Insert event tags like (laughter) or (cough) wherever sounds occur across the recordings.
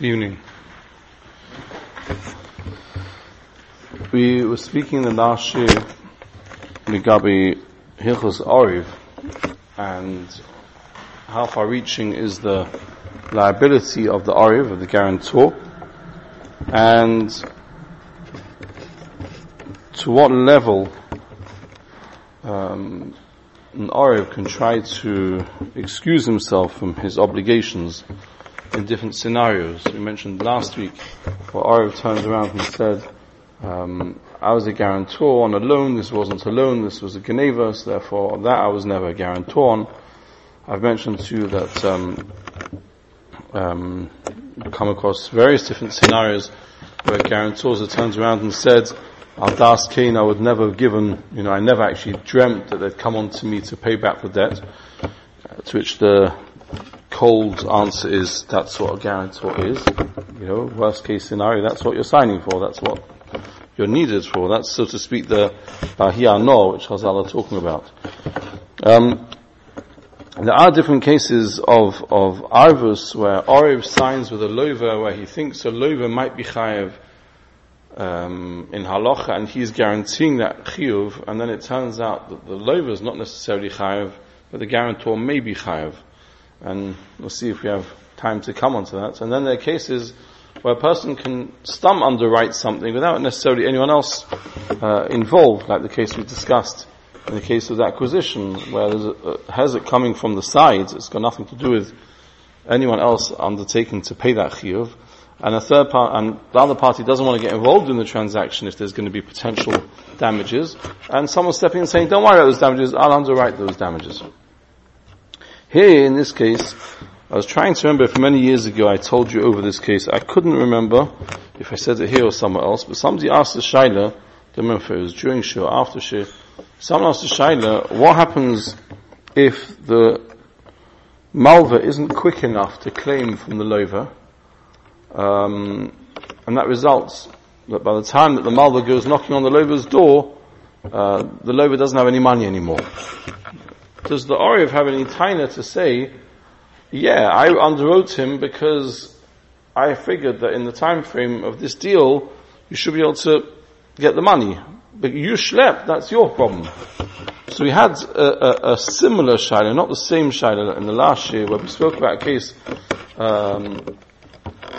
evening. We were speaking in the last year Migabi Hilchos Oriv and how far reaching is the liability of the Oriv, of the guarantor, and to what level um, an Oriv can try to excuse himself from his obligations in different scenarios. We mentioned last week where Oriv turned around and said, um, I was a guarantor on a loan, this wasn't a loan, this was a Geneva, so therefore that I was never a guarantor on. I've mentioned to you that um, um, come across various different scenarios where guarantors have turned around and said, Al Das Kane, I would never have given, you know, I never actually dreamt that they'd come on to me to pay back the debt. Uh, to which the cold answer is, that's what a guarantor is. You know, worst case scenario, that's what you're signing for, that's what you're needed for. That's, so to speak, the no, which Chazal are talking about. Um, there are different cases of, of Arvus where Oriv signs with a lover where he thinks a lover might be chayev um, in halacha and he's guaranteeing that chiyuv and then it turns out that the lover is not necessarily chayev but the guarantor may be chayev. And we'll see if we have time to come onto that. And then there are cases where a person can stum underwrite something without necessarily anyone else uh, involved, like the case we discussed in the case of the acquisition, where there's a, a hezek coming from the sides, it's got nothing to do with anyone else undertaking to pay that chiyuv, and a third part, and the other party doesn't want to get involved in the transaction if there's going to be potential damages, and someone stepping in and saying, don't worry about those damages, I'll underwrite those damages. Here, in this case, I was trying to remember if many years ago I told you over this case, I couldn't remember if I said it here or somewhere else, but somebody asked the Shaila, don't remember if it was during Shir or after Shir, someone asked the Shaila, what happens if the Malva isn't quick enough to claim from the Lova, um, and that results that by the time that the Malva goes knocking on the Lova's door, uh, the Lova doesn't have any money anymore. Does the Oriv have any taina to say, yeah, I underwrote him because I figured that in the time frame of this deal, you should be able to get the money. But you schlep, that's your problem. So we had a, a, a similar shaila, not the same shaila in the last year, where we spoke about a case um,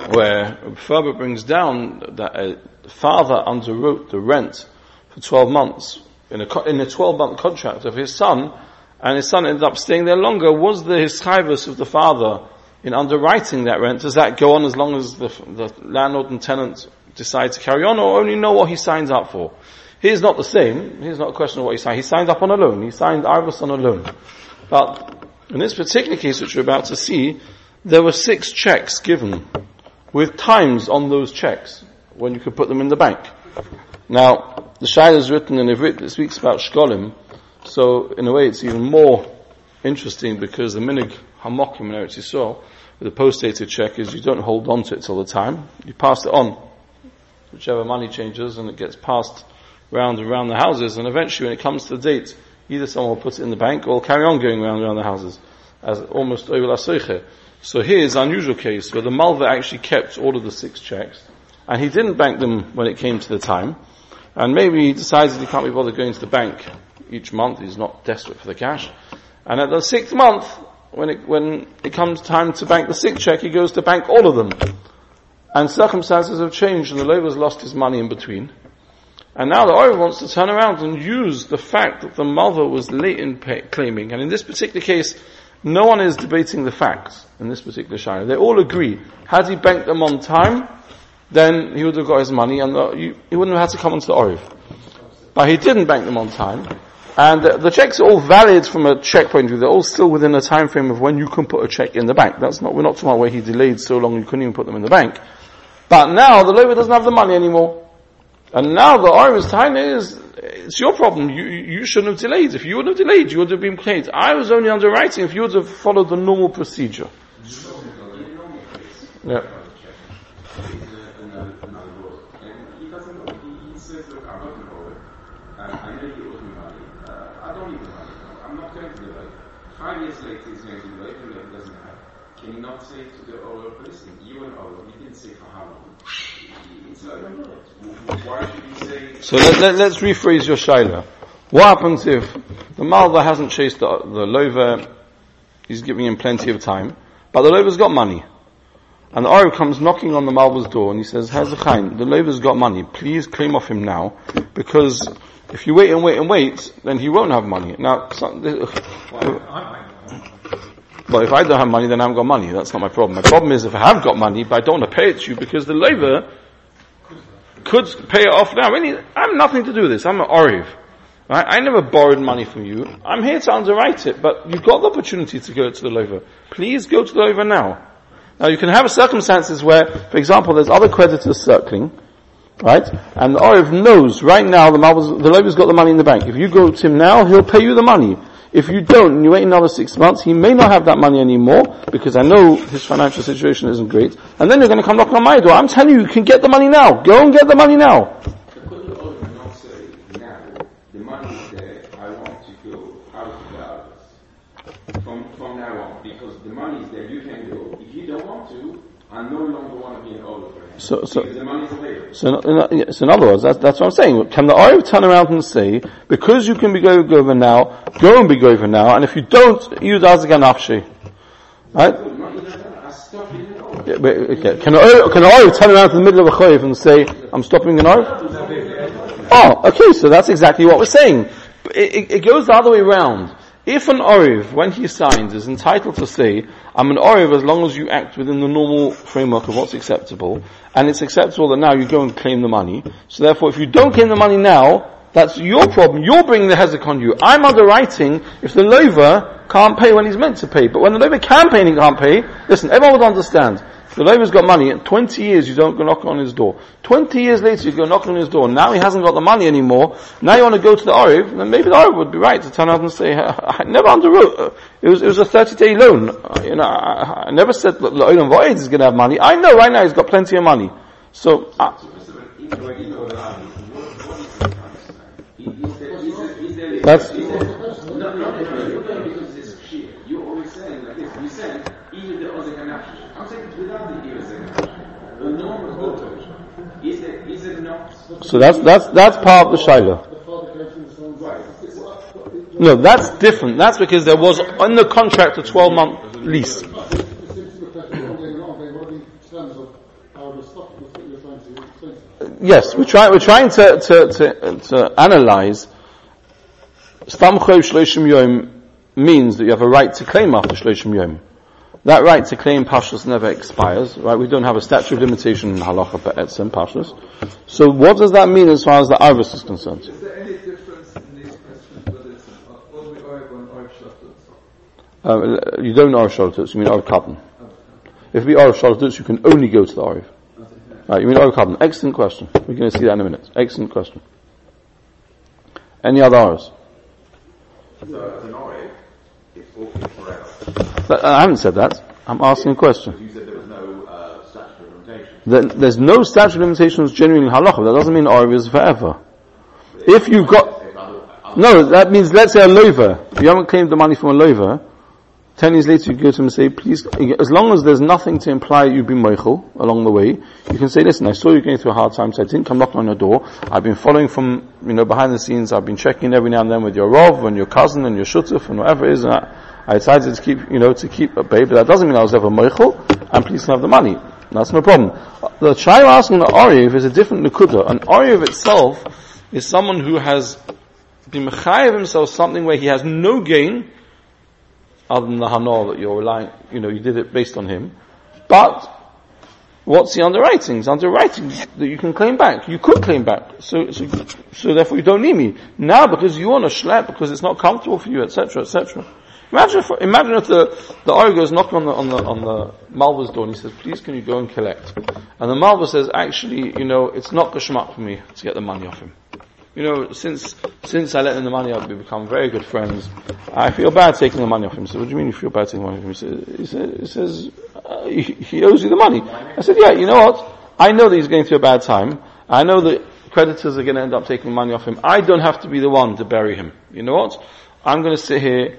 where Ferber brings down that a father underwrote the rent for 12 months in a, in a 12 month contract of his son, and his son ended up staying there longer, was the hischivus of the father in underwriting that rent, does that go on as long as the, the landlord and tenant decide to carry on or only know what he signs up for? Here's not the same. Here's not a question of what he signed. He signed up on a loan. He signed Arvus on a loan. But in this particular case which we're about to see, there were six checks given with times on those checks when you could put them in the bank. Now, the Shai is written in Ivrit, it speaks about Shkolim, so in a way it's even more interesting because the minig hamokim in Eretz Yisrael, a post-dated check is you don't hold on to it till the time, you pass it on. Whichever money changes and it gets passed round and round the houses and eventually when it comes to the date, either someone will put it in the bank or carry on going round and round the houses as almost la So here's an unusual case where the Malva actually kept all of the six checks and he didn't bank them when it came to the time and maybe he decides that he can't be bothered going to the bank each month. He's not desperate for the cash. And at the sixth month, when it, when it comes time to bank the sixth check, he goes to bank all of them. And circumstances have changed and the labor's lost his money in between. And now the oil wants to turn around and use the fact that the mother was late in pay, claiming. And in this particular case, no one is debating the facts in this particular shine. They all agree. Had he banked them on time, then he would have got his money and the, he wouldn't have had to come onto the Oriv. But he didn't bank them on time. And the, the checks are all valid from a check point of view. They're all still within a time frame of when you can put a check in the bank. That's not, we're not talking about where he delayed so long you couldn't even put them in the bank. But now the lover doesn't have the money anymore. And now the Irish time is, it's your problem. You, you shouldn't have delayed. If you would have delayed, you would have been paid. I was only underwriting if you would have followed the normal procedure. Yeah. Five years later, he's going to be late and doesn't have. Can you not say to the owner, listen, you and Ola, we didn't say for how long? So let, let, us rephrase your shaila. What happens if the Malva hasn't chased the, the lover, he's giving him plenty of time, but the lover's got money. And the Arab comes knocking on the Malva's door and he says, Hezekiah, the lover's got money, please claim off him now, because if you wait and wait and wait, then he won't have money. Now, uh, well, if I don't have money, then I haven't got money. That's not my problem. My problem is if I have got money, but I don't want to pay it to you because the lover could pay it off now. I, I have nothing to do with this. I'm an Oriv. Right? I never borrowed money from you. I'm here to underwrite it, but you've got the opportunity to go to the lover. Please go to the lover now. Now you can have circumstances where, for example, there's other creditors circling, right? And the Oriv knows right now the, the lover's got the money in the bank. If you go to him now, he'll pay you the money. If you don't and you wait another six months, he may not have that money anymore because I know his financial situation isn't great. And then you're going to come knocking on my door. I'm telling you, you can get the money now. Go and get the money now. On, because the money is there, you can go. If you don't want to, I no longer want to be an owner for him. So, so, the money's. So, in, so in other words, that's, that's what I'm saying. Can the Oriv turn around and say, because you can be go over now, go and be over now, and if you don't, you does again afshi. Right? Yeah, wait, okay. Can the can the turn around to the middle of a chayiv and say, I'm stopping an Oriv? Oh, okay, so that's exactly what we're saying. It, it, it goes the other way around. If an Oriv, when he signs, is entitled to say, I'm an Oriv as long as you act within the normal framework of what's acceptable, and it's acceptable that now you go and claim the money, so therefore if you don't claim the money now, that's your problem. You're bringing the hezek on you. I'm underwriting if the lover can't pay when he's meant to pay. But when the lover can pay and he can't pay, listen, everyone would understand. The labour's got money, in 20 years you don't go knock on his door. 20 years later you go knock on his door, now he hasn't got the money anymore, now you want to go to the Oriv, then maybe the Oriv would be right to turn out and say, I never underwrote, it was, it was a 30 day loan. You know, I, I never said that Olam Void is going to have money. I know right now he's got plenty of money. So, uh, that's, So that's, that's, that's part of the Shaila. No, that's different. That's because there was on the contract a 12 month lease. Yes, we're trying, we're trying to, to, to, to analyze Stam Shloshim Yom means that you have a right to claim after Shloshim Yom. That right to claim pashas never expires, right? We don't have a statute of limitation in halacha for etzem pashas. So what does that mean as far as the arvis is concerned? Is there any difference in these questions whether it's only oiv or oiv uh, You don't know oiv you mean oiv carbon. If it be oiv shalotus, you can only go to the oiv. Right, you mean oiv carbon. Excellent question. We're going to see that in a minute. Excellent question. Any other oirs? So as an oiv, it's walking forever. I haven't said that. I'm asking a question. You said there was no uh, statute of limitations. there's no statute of limitations genuinely in halacha. That doesn't mean Oriv is forever. If you've got, no, that means let's say a lover. If you haven't claimed the money from a lover, ten years later you go to him and say, please, as long as there's nothing to imply you've been moichel along the way, you can say, listen, I saw you going through a hard time, so I didn't come knocking on your door. I've been following from, you know, behind the scenes. I've been checking every now and then with your rov and your cousin and your shutuf and whatever it is. And I, I decided to keep, you know, to keep a baby. That doesn't mean I was ever moichel. I'm pleased to have the money. That's no problem. The child asking the Oriv is a different Nakuda. An Oriv itself is someone who has been mechayev himself something where he has no gain other than the hanor that you're relying, you know, you did it based on him. But what's the underwriting? It's underwriting that you can claim back. You could claim back. So, so, so therefore you don't need me. Now because you want to schlep, because it's not comfortable for you, etc., etc. Imagine if, imagine if the, the Ari goes knocking on the, on the, on the Malva's door and he says, please can you go and collect? And the Malva says, actually, you know, it's not geshmak for me to get the money off him. You know, since, since I let him the money out, we become very good friends. I feel bad taking the money off him. So what do you mean you feel bad taking the money off him? He says, he says, he, says uh, he, he owes you the money. I said, yeah, you know what? I know that he's going through a bad time. I know that creditors are going to end up taking money off him. I don't have to be the one to bury him. You know what? I'm going to sit here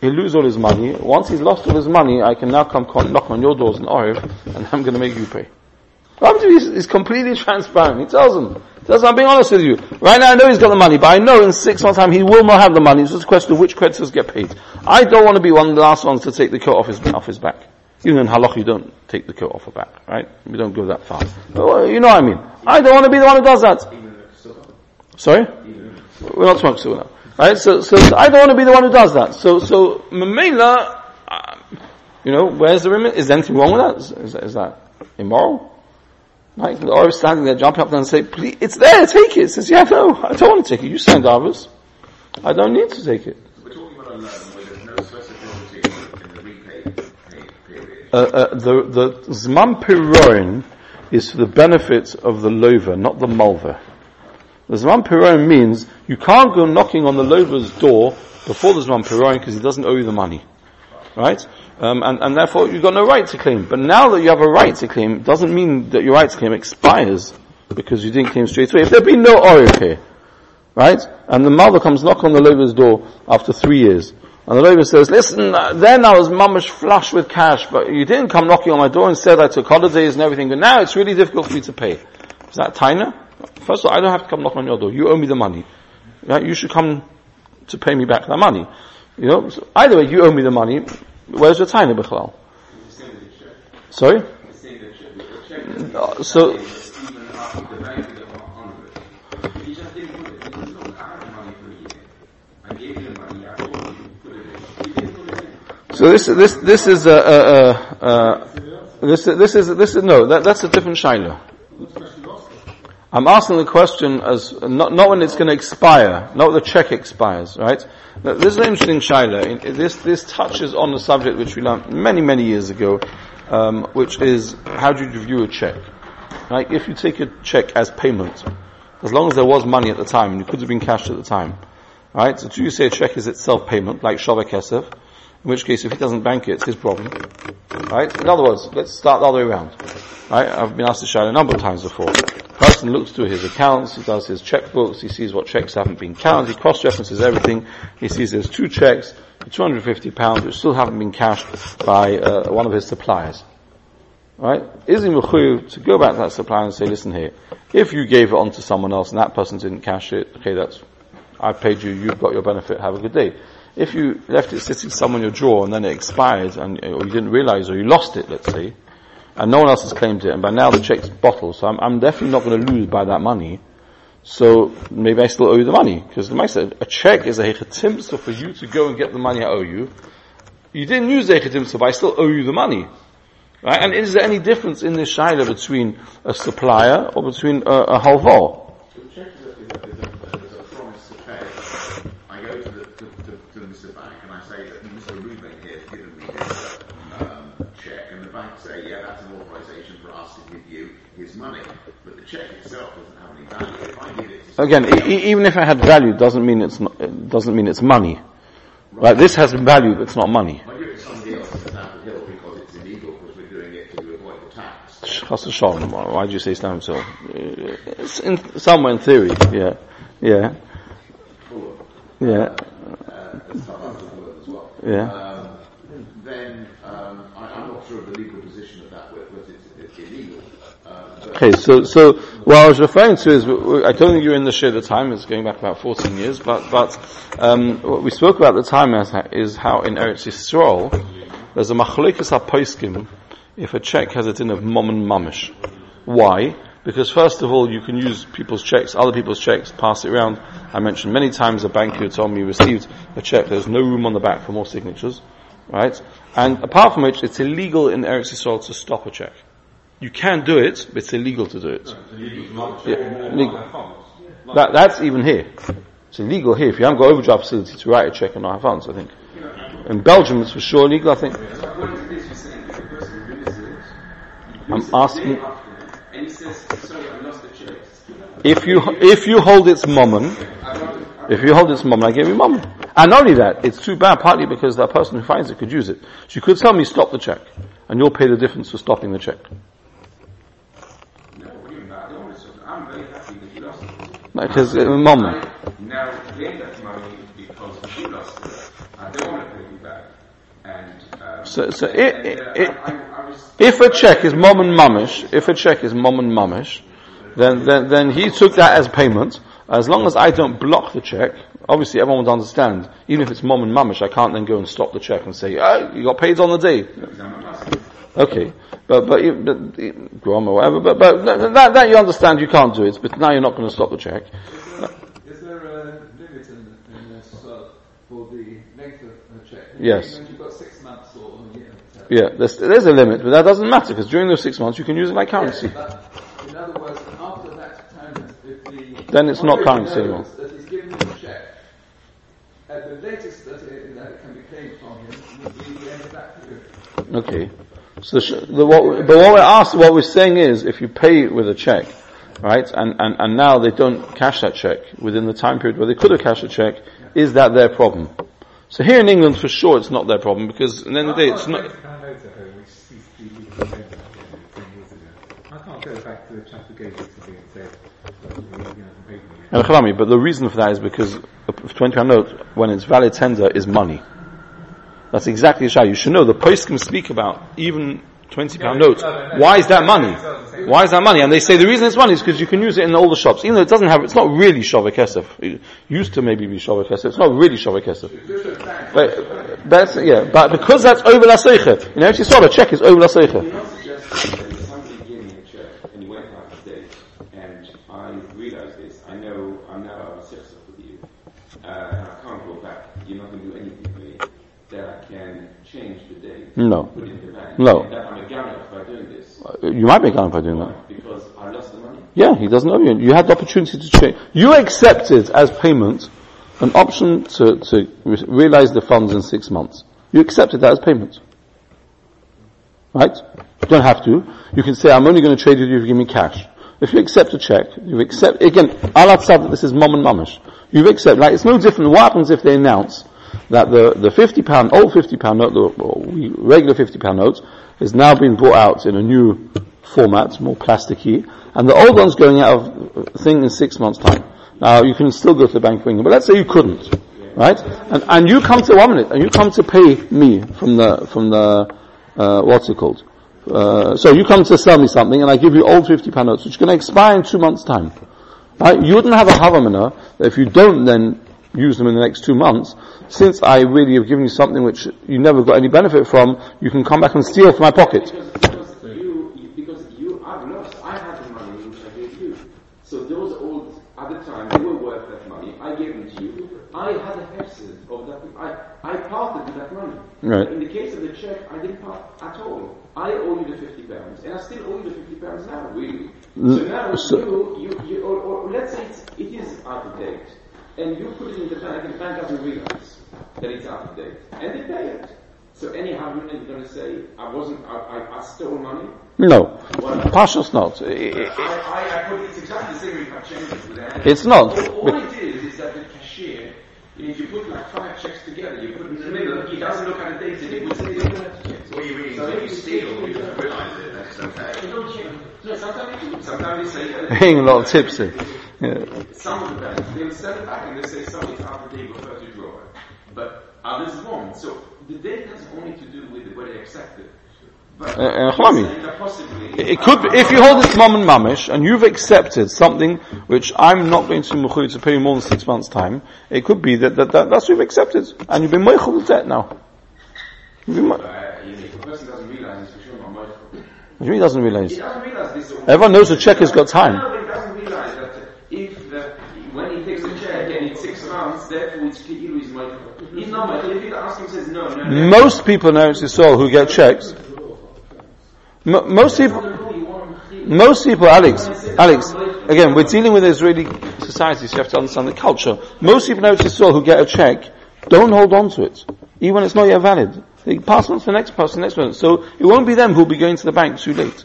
he'll lose all his money. Once he's lost all his money, I can now come knock on your doors in Oriv, and I'm going to make you pay. What is, he's completely transparent? He tells them, tells them, I'm being honest with you. Right now I know he's got the money, but I know in six months time he will not have the money. It's just a question of which creditors get paid. I don't want to be one of the last ones to take the coat off his, off his back. Even in halach you don't take the coat off the back, right? We don't go that far. But, you know what I mean. I don't want to be the one who does that. Sorry? We're not smoking sunnah. Right? So, so, so, I don't want to be the one who does that. So, so, Mamela, uh, you know, where's the limit? Is there anything wrong with that? Is, is, that immoral? Like, the Or standing there, jumping up and say, please, it's there, take it. It Says, yeah, no, I don't want to take it. You send others. I don't need to take it. We're talking about a loan where there's no specificity in the repay period. Uh, uh, the, the Zman Piroin is for the benefit of the lover, not the mulver. The Zman Piroin means you can't go knocking on the lover's door before the Zman Piroin because he doesn't owe you the money. Right? Um, and, and therefore you've got no right to claim. But now that you have a right to claim, doesn't mean that your right to claim expires because you didn't claim straight away. If there'd been no Orif here, right? And the mother comes knock on the lover's door after three years. And the lover says, listen, uh, then I was mummish flush with cash, but you didn't come knocking on my door. Instead I took holidays and everything, but now it's really difficult for me to pay. Is that Taina? First of all, I don't have to come knock on your door. You owe me the money. Right? You should come to pay me back that money. You know, so either way, you owe me the money. Where's your tiny bichlal? Sorry? Uh, so, so this this this is a, a, a, a this this is this is no that that's a different shiloh. I'm asking the question as not, not when it's going to expire, not when the check expires, right? Now, this is an interesting shaila. This this touches on the subject which we learned many many years ago, um, which is how do you review a check? Right? If you take a check as payment, as long as there was money at the time and you could have been cashed at the time, right? So do you say a check is itself payment, like Shavak Kesef? In which case, if he doesn't bank it, it's his problem. Right? In other words, let's start the other way around. Right? I've been asked to show a number of times before. Person looks through his accounts, he does his checkbooks, he sees what checks haven't been counted, he cross-references everything, he sees there's two checks, 250 pounds, which still haven't been cashed by uh, one of his suppliers. Right? Is he mechuyev to go back to that supplier and say, listen here, if you gave it on to someone else and that person didn't cash it, okay, that's, I paid you, you've got your benefit, have a good day. If you left it sitting somewhere in your drawer and then it expired and, or you didn't realize or you lost it, let's say, and no one else has claimed it, and by now the check's bottled, so I'm, I'm definitely not going to lose by that money. So maybe I still owe you the money because the said a check is a hechetim, so for you to go and get the money I owe you, you didn't use the hechetim, so I still owe you the money. Right? And is there any difference in this shaila between a supplier or between a, a halva? Money, but the check itself doesn't have any value. If I give it Again, e- even if it had value, doesn't mean it's not, it doesn't mean it's money. Right. Like this has value, but it's not money. I give it to somebody else Stamford Hill because it's illegal because we're doing it to avoid the tax. Why do you say Stamford Hill? It's in, somewhere in theory, yeah, yeah, yeah, yeah. Um, I, am not sure of the legal position of that, whether it's, illegal. Okay, so, so what I was referring to is, I don't think you were in the share at the time, it's going back about 14 years, but, but, um, what we spoke about at the time is, is how in Eretz Yisrael, there's a machalikas ha if a check has a din of mom and mamish. Why? Because first of all, you can use people's checks, other people's checks, pass it around. I mentioned many times a banker who told me he received a check, there's no room on the back for more signatures, right? And apart from which, it's illegal in Eretz Yisrael to stop a check. You can do it, but it's illegal to do it. Yeah. That, that's even here. It's illegal here. If you haven't got overdraft facility to write a check and not have funds, I think. In Belgium, it's for sure illegal, I think. I'm asking. If you, if you hold its moment, if you hold this moment, I give you moment. And not only that, it's too bad partly because that person who finds it could use it. So you could tell me stop the check, and you'll pay the difference for stopping the check. Like his uh, mom. Now gain that money because you lost it. I don't want to pay you back. And so, so it, it, I if a check is mom and mamish, if a check is mom and mamish, then, then, then he took that as payment. As long as I don't block the check, obviously everyone would understand, even if it's mom and mamish, I can't then go and stop the check and say, oh, you got paid on the day. Okay. But, but, but, Grom or whatever, but, but that, that you understand you can't do it, but now you're not going to stop the check. Is there a limit in, in this uh, for the length of a check? Yes. You've got six months or a year. Yeah, there's, there's a limit, but that doesn't matter because during those six months you can use it like currency. in other words, after that time, if the then it's not currency anymore. That he's given him a check, at the latest that it, that can be claimed from him would be the end of that period. Okay. So the, the, what, but what we're asked, what we're saying is, if you pay with a check, right, and, and, and now they don't cash that check within the time period where they could have cashed a check, is that their problem? So here in England, for sure, it's not their problem because at the end of the day, it's not. I can't go back to the chap who gave it to me and but the reason for that is because a 20 pound note, when it's valid tender, is money. That's exactly the You should know the post can speak about even 20 pound notes. Why is that money? Why is that money? And they say the reason it's money is because you can use it in all the shops. Even though it doesn't have, it's not really Shavak Kesef. It used to maybe be Shavak Kesef. It's not really Shavak Kesef. But, that's, yeah, but because that's over la You know, if you saw the check is over la No. No. You might make money by doing that. Because I lost the money? Yeah, he doesn't owe you. You had the opportunity to change. You accepted as payment an option to, to realize the funds in six months. You accepted that as payment. Right? You don't have to. You can say, I'm only going to trade with you if you give me cash. If you accept a check, you accept, again, Allah that this is mom and mamish. You've accepted, like, it's no different. What happens if they announce that the, the 50 pound, old 50 pound note, the regular 50 pound notes, is now being brought out in a new format, more plasticky, and the old one's going out of thing in six months time. Now you can still go to the Bank of England, but let's say you couldn't, right? And, and you come to one minute, and you come to pay me from the, from the, uh, what's it called? Uh, so you come to sell me something and I give you old 50 pound notes, which are going to expire in two months time. Right? You wouldn't have a havamina if you don't then use them in the next two months, since I really have given you something which you never got any benefit from, you can come back and steal from my pocket. Because, because you, because you, I've lost, I had the money which I gave you. So those old, at the time, they were worth that money. I gave them to you. I had a hefsid of that. I, I parted with that money. Right. In the case of the check, I didn't part at all. I owe you the 50 pounds, and I still owe you the 50 pounds now, really. So now, so, you, you, you or, or, let's say it's, it is out of date and you put it in the bank, and the bank doesn't realize that it's out of date, and they pay it. So any argument you're going to say, I wasn't, I, I, I stole money? No. Partial's not. I, I, I put, it's exactly the same if I change it with that. It's not. All, all it is, is that the cashier, if you put like five checks together, you put it in the middle, he doesn't look at the date, and he puts it in the checks. What you mean? So if you steal, you just realize it, that's okay. No, sometimes, sometimes they say... Uh, Being a lot tipsy. (laughs) Some of the banks, they'll send it back and they say, sorry, it's out of date, refer to drawer. But others won't. So the date has only to do with whether they accepted. it. But uh, uh, it could be, if you hold it mom and mamish and you've accepted something which I'm not going to mechuyah to pay you more than six months time, it could be that, that, that that's what you've accepted and you've been meichel with debt now. You've uh, person doesn't realize for sure not He doesn't realize. He doesn't realize. Everyone knows the check has got time. therefore it's Ki'ilu is Michael. He's not Michael. If you ask him, says no, no, no. Mhm. Most people know it's a soul who get checks. M- most people, most people, Alex, Alex, again, we're dealing with Israeli society, so you have to understand the culture. Most people know it's a soul who get a check, don't hold on to it, even when it's not yet valid. They pass on to the next person, the next person. So it won't be them who'll be going to the bank too late.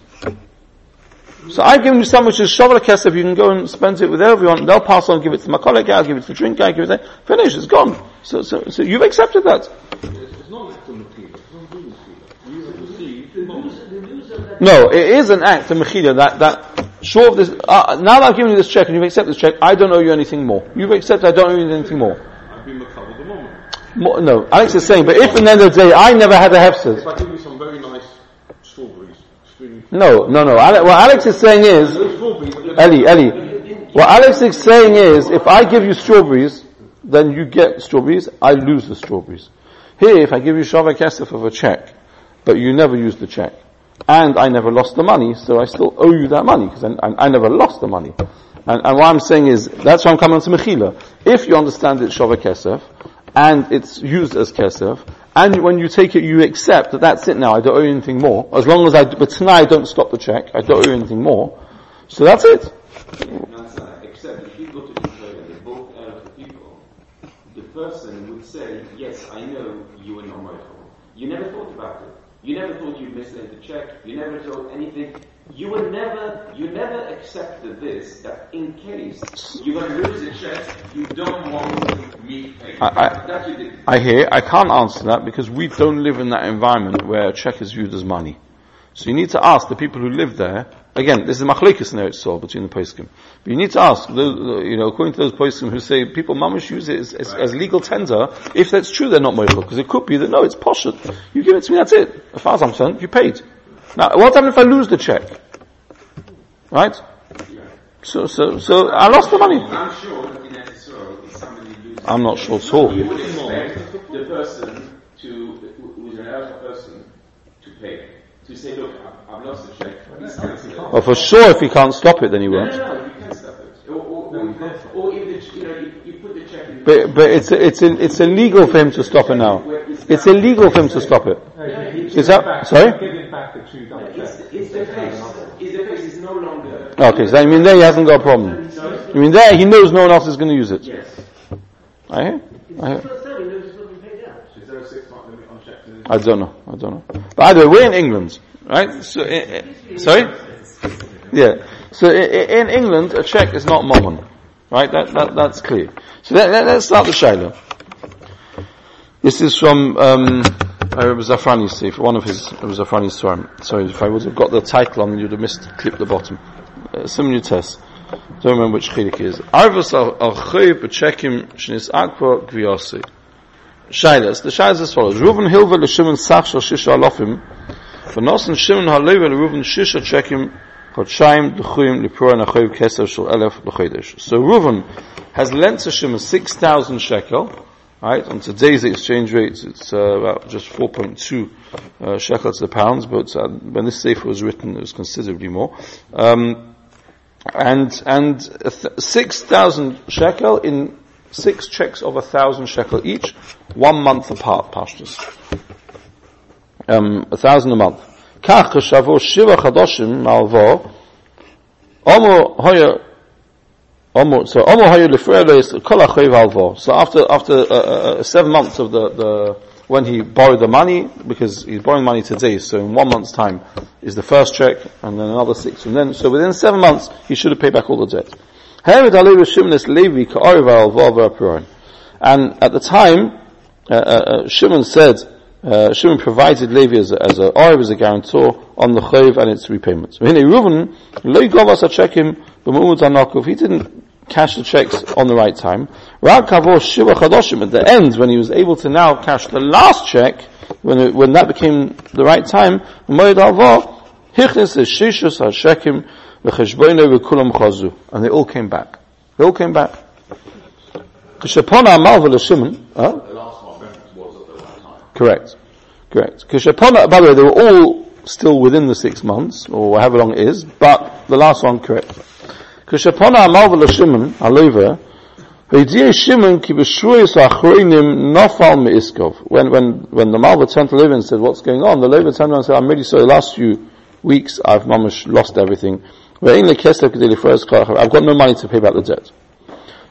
So I've given you some which is shovel kesef, you can go and spend it with everyone, they'll pass on, give it to my colleague, I'll give it to the drink guy, give it to, finish, it's gone. So, so, so you've accepted that. No, it is an act of mechila that, that, sure of this, uh, now that I've given you this check and you've accepted this check, I don't owe you anything more. You've accepted I don't owe you anything more. I've been the moment. More, no, Alex is saying, but if in the end of the day I never had a hefsed. If I give you some very nice strawberries, No, no, no. Ale- what Alex is saying is, Ellie, Ellie, what Alex is saying is, if I give you strawberries, then you get strawberries, I lose the strawberries. Here, if I give you Shava Kesef of a check, but you never use the check, and I never lost the money, so I still owe you that money, because I, I, I never lost the money. And, and what I'm saying is, that's why I'm coming to Mechila. If you understand it's Shava Kesef, and it's used as Kesef, and when you take it, you accept that that's it now, I don't owe you anything more, as long as I, but tonight I don't stop the check, I don't owe you anything more, so that's it. Except if you go to Israel and they both the people, uh, the person would say, yes, I know you were not my fault. You never thought about it. You never thought you mislaid the check. You never thought anything. You never, you never accepted this, that in case you're going to lose a check, you don't want me to pay. I- I- that you did. I hear, I can't answer that because we don't live in that environment where a check is viewed as money. So you need to ask the people who live there, again, this is machlekes in Eretz between the poskim. But you need to ask, you know, according to those poskim who say people mamish use it as, as, as legal tender, if that's true they're not moichel, because it could be that no, it's poshut. You give it to me, that's it. As far as I'm concerned, you paid. Now, what happens if I lose the check? Right? So, so, so, I lost the money. I'm sure that in Eretz if somebody loses I'm not sure at all. you would expect the person to, who who is an eligible person, to pay. To say, look, I've, I've lost the check. Please cancel it. Well, for sure if he can't stop it then he won't. no, no, you can stop it. Or, or, or, or if the, you know, you, you put the check in. But, but it's, it's, it's illegal for him to stop it now. It's illegal for him to stop it. Is that, sorry? Giving the two double It's, checks. it's the face. It's the face is no longer. Okay, so I mean there he hasn't got a problem. I mean there he knows no one else is going to use it. Yes. I hear? I hear? Is there a six month limit on checks? in I don't know. I don't know. But either way, we're in England, right? So, eh, sorry? Yeah. So i- i- in England, a check is not mammon, right? That, that that's clear. So let, let, us start the shaila. This is from um, Rabbi Zafrani Seif, one of his Rabbi Zafrani Sorry, sorry, if I would have got the title on, you'd have missed clip the bottom. Uh, Similar test. Don't remember which chilik is. Arvas al choy b'chekim shnis akva gviyasi. Shailas. The Shailas as follows. Reuven Hilva l'Shimon Sach shal Shisha Alofim. V'nosen Shimon ha'leva l'Reuven Shisha Chekim Chodshayim L'chuyim L'Pura Nachoyv Keser Shal Elef L'Chodesh. So Reuven has lent to Shimon 6,000 shekel. Right, on today's exchange rate, it's uh, about just 4.2 uh, shekel to the pounds, but uh, when this sefer was written, it was considerably more. Um, and and th- 6,000 shekel in six checks of a thousand shekel each, one month apart, pashtus. Um, a thousand a month. So after, after uh, uh, seven months of the, the, when he borrowed the money, because he's borrowing money today, so in one month's time is the first check, and then another six, and then, so within seven months, he should have paid back all the debt. And at the time, uh, uh, uh, Shimon said, uh, Shimon provided Levi as a, as a as a guarantor on the Chayiv and its repayments. He didn't cash the checks on the right time. Rak shiva chadoshim, at the end, when he was able to now cash the last check, when it, when that became the right time, Moed alvo, hichnis is shishus ha-shekim, v'cheshboinu chazu. And they all came back. They all came back. Kishapona amal v'lashimon, huh? The last one was at the right time. Correct. Correct. Kishapona, by the way, they were all still within the six months, or however long it is, but the last one, correct. Kishapona amal v'lashimon, alova, V'yidiyah Shimon ki b'shuyis achroinim nofal me'iskov. When, when, when the Malva turned to Levi and said, what's going on? The Levi turned around and said, I'm really sorry, the last few weeks I've mamash lost everything. I've got no money to pay back the debt.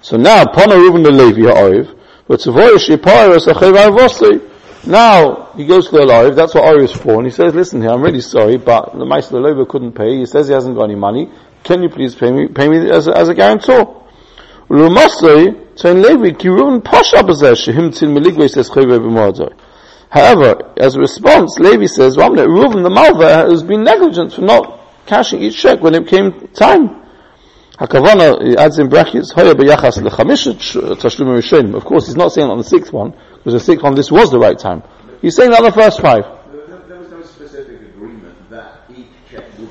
So now, Pona Reuben the Levi ha'oriv, but Tavoyish Yiparis achev avosli. Now, he goes to the Loriv, that's what Ori is for, and he says, listen here, I'm really sorry, but the Meister Levi couldn't pay, he says he hasn't got any money, can you please pay me, pay me as a, as a guarantor? However, as a response, Levi says, well, Reuben the Malva has been negligent for not cashing each check when it came time. He adds in brackets, Hoya b'yachas lechamish tashlum rishonim. Of course, he's not saying on the sixth one, because the sixth one, this was the right time. He's saying on the first five. There, there- there was no specific agreement that each check would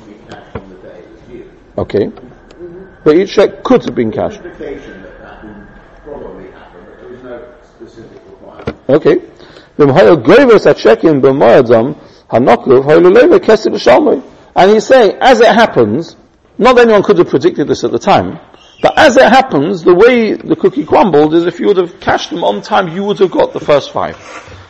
here. Okay. But each check could have been cashed. Implication that that would probably happen, but there is no specific requirement. Okay. V'mhayo gravers a check in b'moyadam hanokov hayluleva kesib b'shalmei. And he's saying, as it happens, not anyone could have predicted this at the time, but as it happens, the way the cookie crumbled is if you would have cashed them on time, you would have got the first five.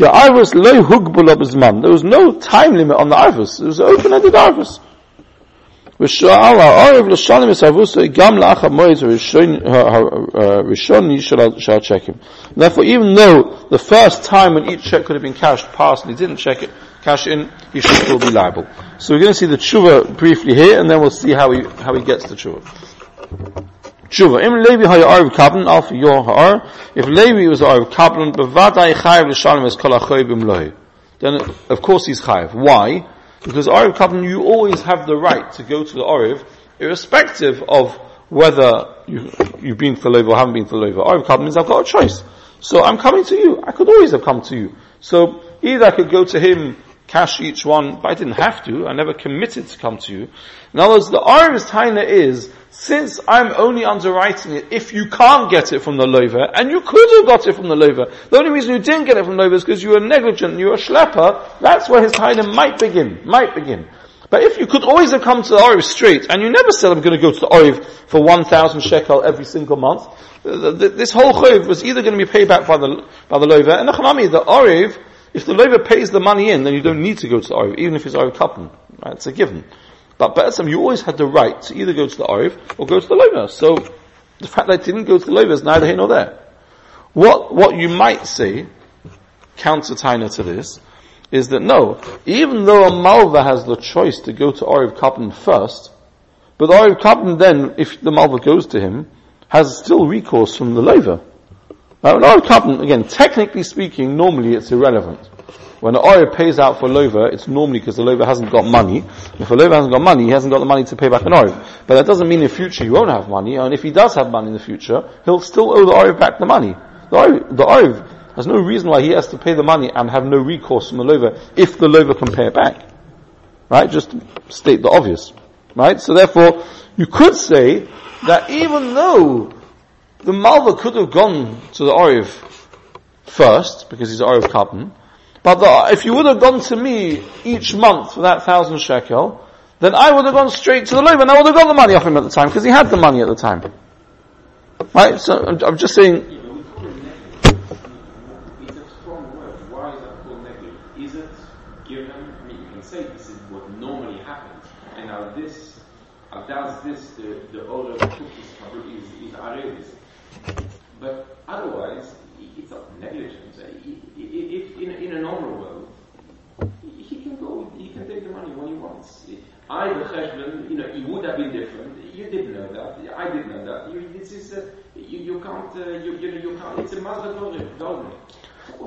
האירוס לא הוגבו לו בזמן, there was no time limit on the iris, it was an open-ended iris. ושאל העורב לשלם את סרבוסו גם לאחר מועד הראשוני של הצ'קים. Therefore, even though the first time when each check could have been cashed passed and he didn't check it, cash in, he should still be liable. So we're going to see the tshuva briefly here, and then we'll see how he, how he gets the tshuva. Tshuva. Im Levi haya arv your ha'ar. If Levi was arv kablan, bevadai chayiv l'shalom es kol achoy. Then, of course he's chayiv. Why? Because Oriv Kabbalah, you always have the right to go to the Oriv, irrespective of whether you, you've been for Lova or haven't been for Lova. Oriv Kabbalah means I've got a choice. So I'm coming to you. I could always have come to you. So either I could go to him, cash each one, but I didn't have to. I never committed to come to you. In other words, the Oriv's taina is, since I'm only underwriting it if you can't get it from the lover, and you could have got it from the lover, the only reason you didn't get it from the lover is because you were negligent, you were a schlepper, that's where his taina might begin, might begin. But if you could always have come to the Oriv straight, and you never said I'm going to go to the Oriv for 1,000 shekel every single month, th- th- this whole chayv was either going to be paid back by the, by the lover, and the the Oriv, if the lover pays the money in, then you don't need to go to the Oriv, even if it's Oriv Kablan. Right? It's a given. But Be'etzim, you always had the right to either go to the Oriv or go to the lover. So, the fact that I didn't go to the lover is neither here nor there. What, what you might say, counter to this, is that no, even though a Malva has the choice to go to Oriv Kablan first, but the Kablan then, if the Malva goes to him, has still recourse from the lover. Now, an Kablan, again, technically speaking, normally it's irrelevant. When an Oriv pays out for a Lover, it's normally because the Lover hasn't got money. If a Lover hasn't got money, he hasn't got the money to pay back an Oriv. But that doesn't mean in future he won't have money, and if he does have money in the future, he'll still owe the Oriv back the money. The Oriv, the no reason why he has to pay the money and have no recourse from the Lover if the Lover can pay it back. Right? Just state the obvious. Right? So therefore, you could say that even though the Malva could have gone to the Oriv first, because he's Oriv Kablan, but the, if you would have gone to me each month for that thousand shekel, then I would have gone straight to the Levi and I would have got the money off him at the time because he had the money at the time. Right? So I'm, I'm just saying. Does this the the older cookies cover is is areas. But otherwise, it's not negligence. If in a, in a normal world, he can go, he can take the money when he wants. I, the husband, you know, it would have been different. You didn't know that. I didn't know that. You, this is, uh, you, you can't, uh, you, you know, you can't, it's a.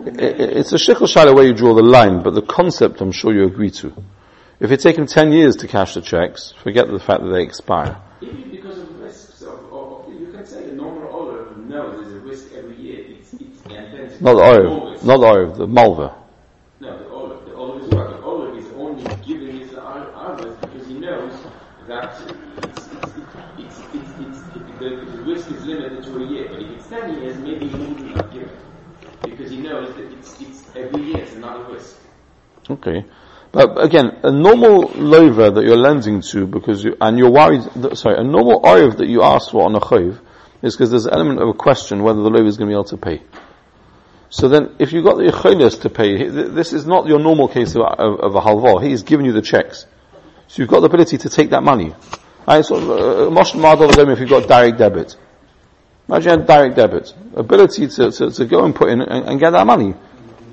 I- I- It's a shikl shayla where you draw the line, but the concept I'm sure you agree to. If it takes him 10 years to cash the checks, forget the fact that they expire. Even because of risks of, of, you can say a normal owner knows there's a risk every year. It's, it's the intensity. Not the Always. not the Oriv, the Malva. No, the olive. The olive is? The olive is only giving his to because he knows that it's, it's, it's, it's, it's, it, the, the risk is limited to a year. But if it's 10 years, maybe he wouldn't have given. Because he knows that it's, it's every year it's another risk. Okay. But again, a normal lover that you're lending to because you, and you're worried, that, sorry, a normal oiv that you ask for on a chayv is because there's an element of a question whether the lover is going to be able to pay. So then, if you've got the yicholos to pay, this is not your normal case of, of, of a halva. He's given you the checks. So you've got the ability to take that money. Right, so, uh, Moshe Mardol Zom, if you've got direct debit. Imagine you direct debit. Ability to, to, to go and put in and, and get that money.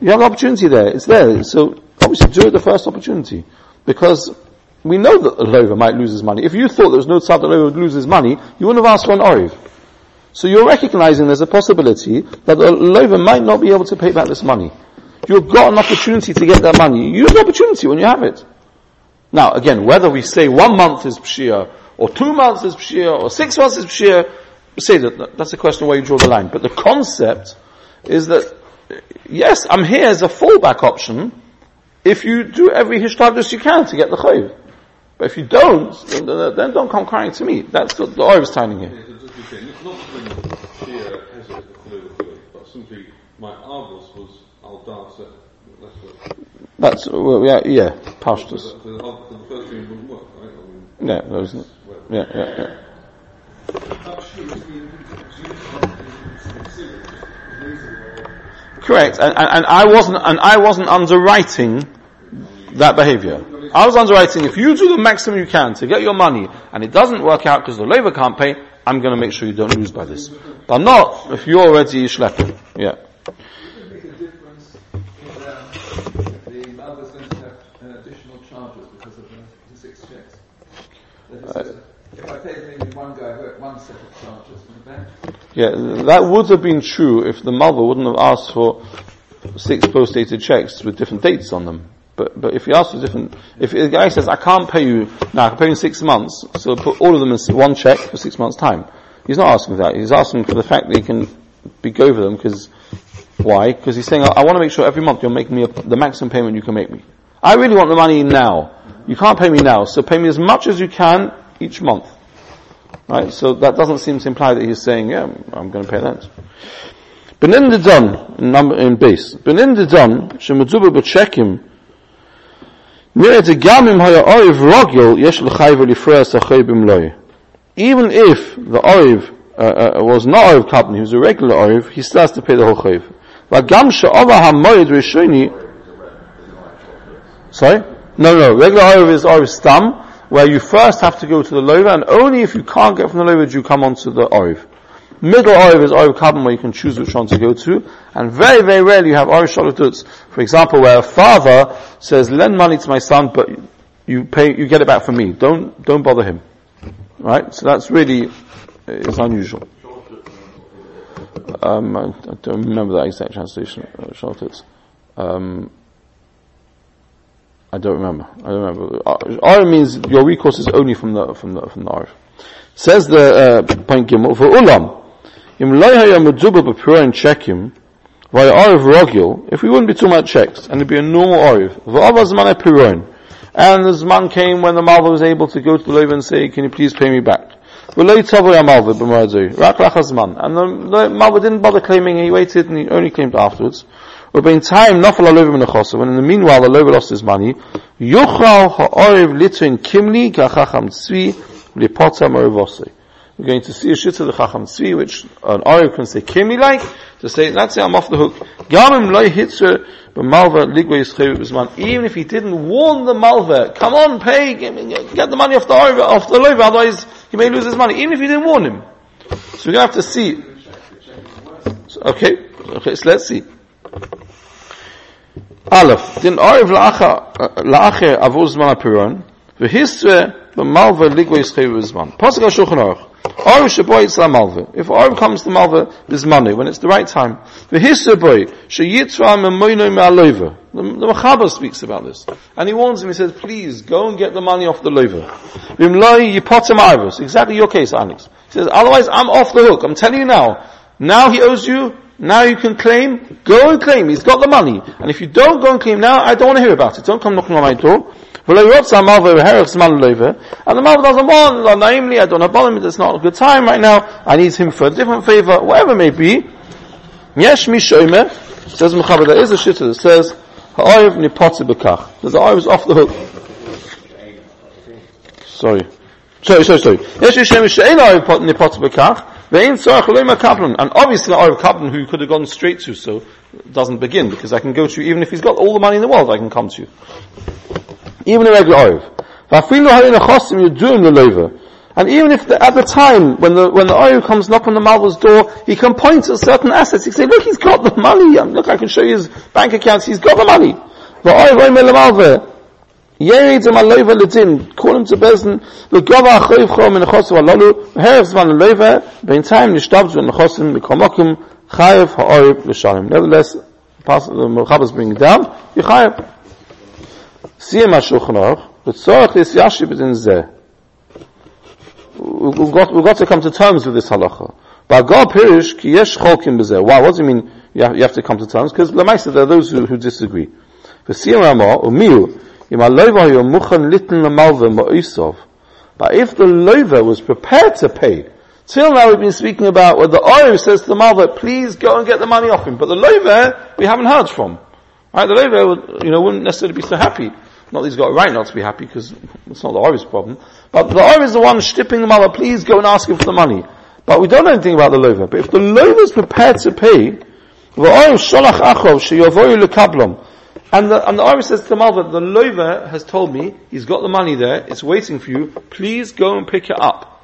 You have an opportunity there. It's there. So obviously do it the first opportunity. Because we know that the lover might lose his money. If you thought there was no tzad that lover would lose his money, you wouldn't have asked for an oriv. So you're recognizing there's a possibility that the lover might not be able to pay back this money. You've got an opportunity to get that money. Use the opportunity when you have it. Now, again, whether we say one month is pshia, or two months is pshia, or six months is pshia, say that, that's a question of where you draw the line. But the concept is that, yes, I'm here as a fallback option, if you do every hishtadus you can to get the chayv. But if you don't, then, then don't come crying to me. That's what the Oiv is telling you. Yeah, just not to bring has it the but simply my argos was al dasa. That's. Well, yeah, yeah, pashtus. So The, the first thing wouldn't work, right? I mean, Yeah, yeah, yeah, yeah. Correct, and, and, and I wasn't, and I wasn't underwriting that behavior. I was underwriting, if you do the maximum you can to get your money, and it doesn't work out because the labor can't pay, I'm gonna make sure you don't lose by this. But not if you're already schlepping. Yeah. Going to uh, if I paid one guy one set of Yeah, that would have been true if the mother wouldn't have asked for six post-dated checks with different dates on them. But, but if you ask for different, if the guy says, I can't pay you, now I can pay you in six months, so put all of them in one check for six months time. He's not asking for that. He's asking for the fact that he can be over them because, why? Because he's saying, I, I want to make sure every month you're making me a, the maximum payment you can make me. I really want the money now. You can't pay me now, so pay me as much as you can each month. Right? So that doesn't seem to imply that he's saying, yeah, I'm going to pay that. Benin the in number, in base. Benin the done, shemuzuba b'chekim, even if the oiv uh, uh, was not oiv kapni, he was a regular oiv, he still has to pay the whole chayiv. Sorry? No, no. Regular oiv is oiv stam, where you first have to go to the loiva, and only if you can't get from the loiva, do you come onto the oiv. Middle oiv is oiv kablan, where you can choose which one to go to, and very, very rarely you have oiv shalotutz. For example, where a father says, lend money to my son, but you pay, you get it back from me. Don't, don't bother him. Right? So that's really, it's unusual. Um, I, I don't remember that exact translation, uh, Shaltitz. Um, I don't remember. I don't remember. R means your recourse is only from the, from the, from the R. Says the, uh, point Gimel, for Ulam, Im if we wouldn't be too much checks, and it'd be a normal purin, and the Zman came when the Malva was able to go to the Levi and say, can you please pay me back? And the, the Malva didn't bother claiming, he waited and he only claimed afterwards. But in time, Nafal Alevi Menachosov, and in the meanwhile, the Levi lost his money, Yuchal Kimli Tzvi Lipota. We're going to see a shit of the Chacham Tzvi, which an Oriv can say Kimli like, to say, that's it, I'm off the hook. Gamim Loi Hitzer but Malva Yischayu Even if he didn't warn the Malva, come on, pay, get the money off the off the loiva, otherwise he may lose his money. Even if he didn't warn him. So we're gonna have to see. So, okay, okay, so let's see. Aleph, zman b'zman. Pasuk HaShulchan Aruch. Or shaboy it's malva. If Or comes to malva, there's money when it's the right time. The hisaboy sheyitra memoino me'alova. The Mechaber speaks about this, and he warns him. He says, "Please go and get the money off the lover." Vimloi yipotem ivus. Exactly your case, Alex. He says, "Otherwise, I'm off the hook. I'm telling you now. Now he owes you. Now you can claim. Go and claim. He's got the money. And if you don't go and claim now, I don't want to hear about it. Don't come knocking on my door." And the Malva doesn't want, namely, I don't about him, it's not a good time right now, I need him for a different favor, whatever may be. Yesh mi says Mechaber, there is a shitter that says, Ha'oyev nipotzi bekach. Was off the hook. Sorry. Sorry, sorry, sorry. Yesh mi shomer she'en ha'oyev nipotzi bekach, ve'in tzorach lo'ima kablan. And obviously the Oyev kablan who you could have gone straight to, so doesn't begin, because I can go to you, even if he's got all the money in the world, I can come to you even if regular are for feel you have a cost and even if the, at the time when the when the oil comes knock on the marble's door he can point to certain assets. He say look he's got the money. And look i can show you his bank accounts. He's got the money. The oil when the mother? Yeah it's my lever the call him to person the gova khayf khom in khos wala lo has van the lever between time the stop when the khos we come nevertheless the khabas bring down. You khayf Siyem HaShulchan Aruch, B'tzorach is yashib in zeh. We've got, we've got to come to terms with this halacha. But God pirish ki yesh cholkim b'zeh. Why? What does it mean you have, you have to come to terms? Because lemaisa there are those who, who disagree. V'siyam ramah, umiu, im ha-loiva yu muchan litin l'malva ma'isov. But if the loiva was prepared to pay, till now we've been speaking about where the oil says to the malva, please go and get the money off him. But the loiva, we haven't heard from. Right? The loiva, you know, wouldn't necessarily be so happy. Not he's got a right not to be happy, because it's not the Oiv's problem. But the Oiv is the one stipping the malva, please go and ask him for the money. But we don't know anything about the loiva. But if the loiva is prepared to pay, the sholach achov sheyovoyu lekablom, and the, and the Irish says to the Malva, the loiva has told me, he's got the money there, it's waiting for you, please go and pick it up.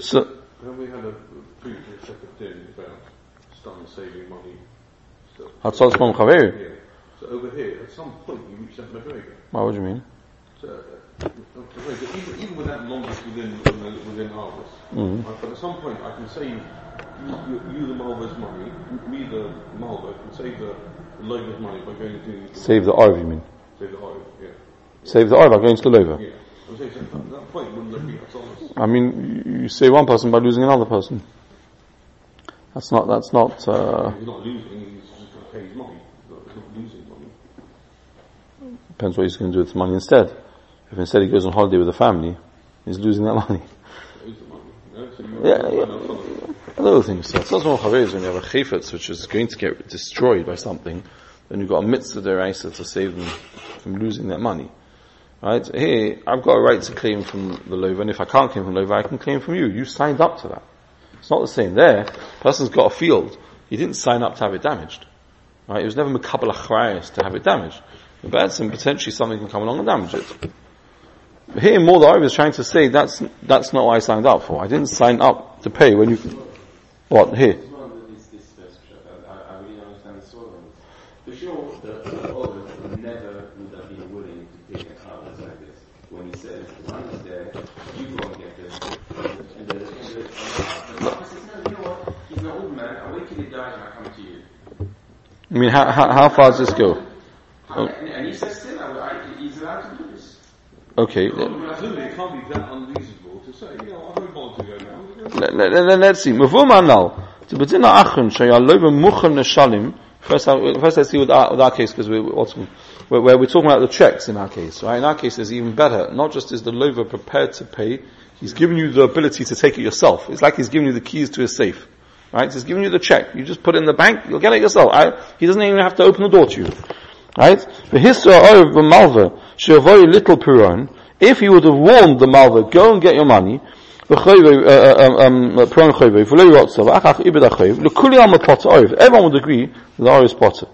So, Have we had a previous separate din about starting saving money? So, Hatzos Mom Chaveru. yeah. So over here, at some point you reach that McGregor. What would you mean? So, uh, even, even without longest within, within, harvest, Mhm. uh, but at some point I can save you, you, you the Malva's money, me the Malva, can save the, Lover's money by going to Save the Arv, you mean? save the oil, yeah. Save the Arv by going to the loiva. Yeah. I'm saying, so at that point, wouldn't there be a solace? I mean, you save one person by losing another person. That's not, that's not, uh, He's not losing, he's to pay his money. Not, not losing money. depends what he's going to do with the money instead. If instead he goes on holiday with the family, he's losing that money. Lose the money. You know? So you Yeah, yeah. find out. Another thing, so it's chaver is when you have a chayfetz which is going to get destroyed by something, then you've got a mitzvah deraisa to save them from losing that money. Right? Here, I've got a right to claim from the lover, and if I can't claim from the lover, I can claim from you. You signed up to that. It's not the same there. person's got a field. He didn't sign up to have it damaged. Right? It was never makabel achrayas to have it damaged. The bad sin, potentially something can come along and damage it. But here, more I was trying to say, that's, that's not what I signed up for. I didn't sign up to pay when you, what, here? It's one of these, this first shot. I, I, I really understand the story. For sure, the, the Olive never would have been willing to take an out like this. When he says, the money is there, you go and get this. And the, and the, and the, the Papa says, no, you know what? He's an old man. I wait till he dies and I come to you. I mean, how, how, how far does this go? Oh. And, and he says still, I, I, he's allowed to do this. Okay, it can't be that unreasonable to say, you know, I don't want to go now. let, let, let, let's see. Mavum anal. To begin our achron, shaya loiva muchan neshalim. First, I, first let's see with our, with our case, because we, what's, where, where we're talking about the checks in our case, right? In our case, it's even better. Not just is the loiva prepared to pay, he's giving you the ability to take it yourself. It's like he's giving you the keys to his safe. Right? He's giving you the check. You just put it in the bank, you'll get it yourself. Right? He doesn't even have to open the door to you. Right? Malva, little puron, if he would have warned the malva, go and get your money, uh, uh, um, um, uh, everyone would agree the Or is potter.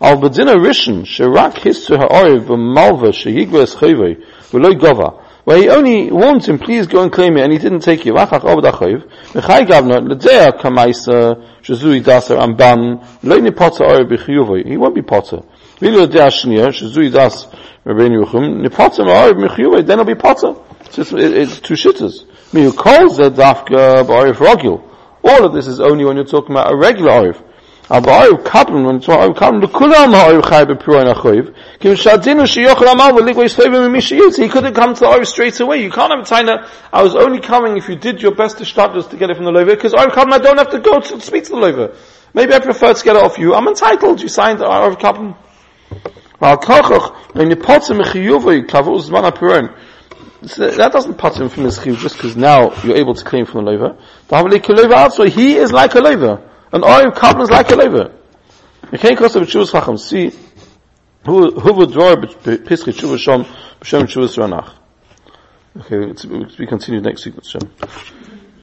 Al bedina rishon sherak hisu ha'oriv v'malva shehigves chayvei v'loy gova where he only warned him, please go and claim it, and he didn't take gavna l'dea kamaisa shezui daser amban loy ni potter he won't be potter. Ma'oriv b'chiyuvoi then he'll be potter. It's, it, it's two shitters. Dafka. All of this is only when you're talking about a regular oriv he couldn't come to the straight away, you can't have a time that I was only coming if you did your best to start to get it from the loiva, because oy kablan I don't have to go to speak to the loiva. Maybe I prefer to get it off you, I'm entitled, you signed oy kablan. So that doesn't put him from his chiyuv just because now you're able to claim from the loiva. He is like a loiva. An oil carbon is like a lever. You can't cross the Chuvas Chacham. See, who, who would draw Pischit Chuvas Shom, B'Shem Chuvas Ranach. Okay, be continued next week, Shem.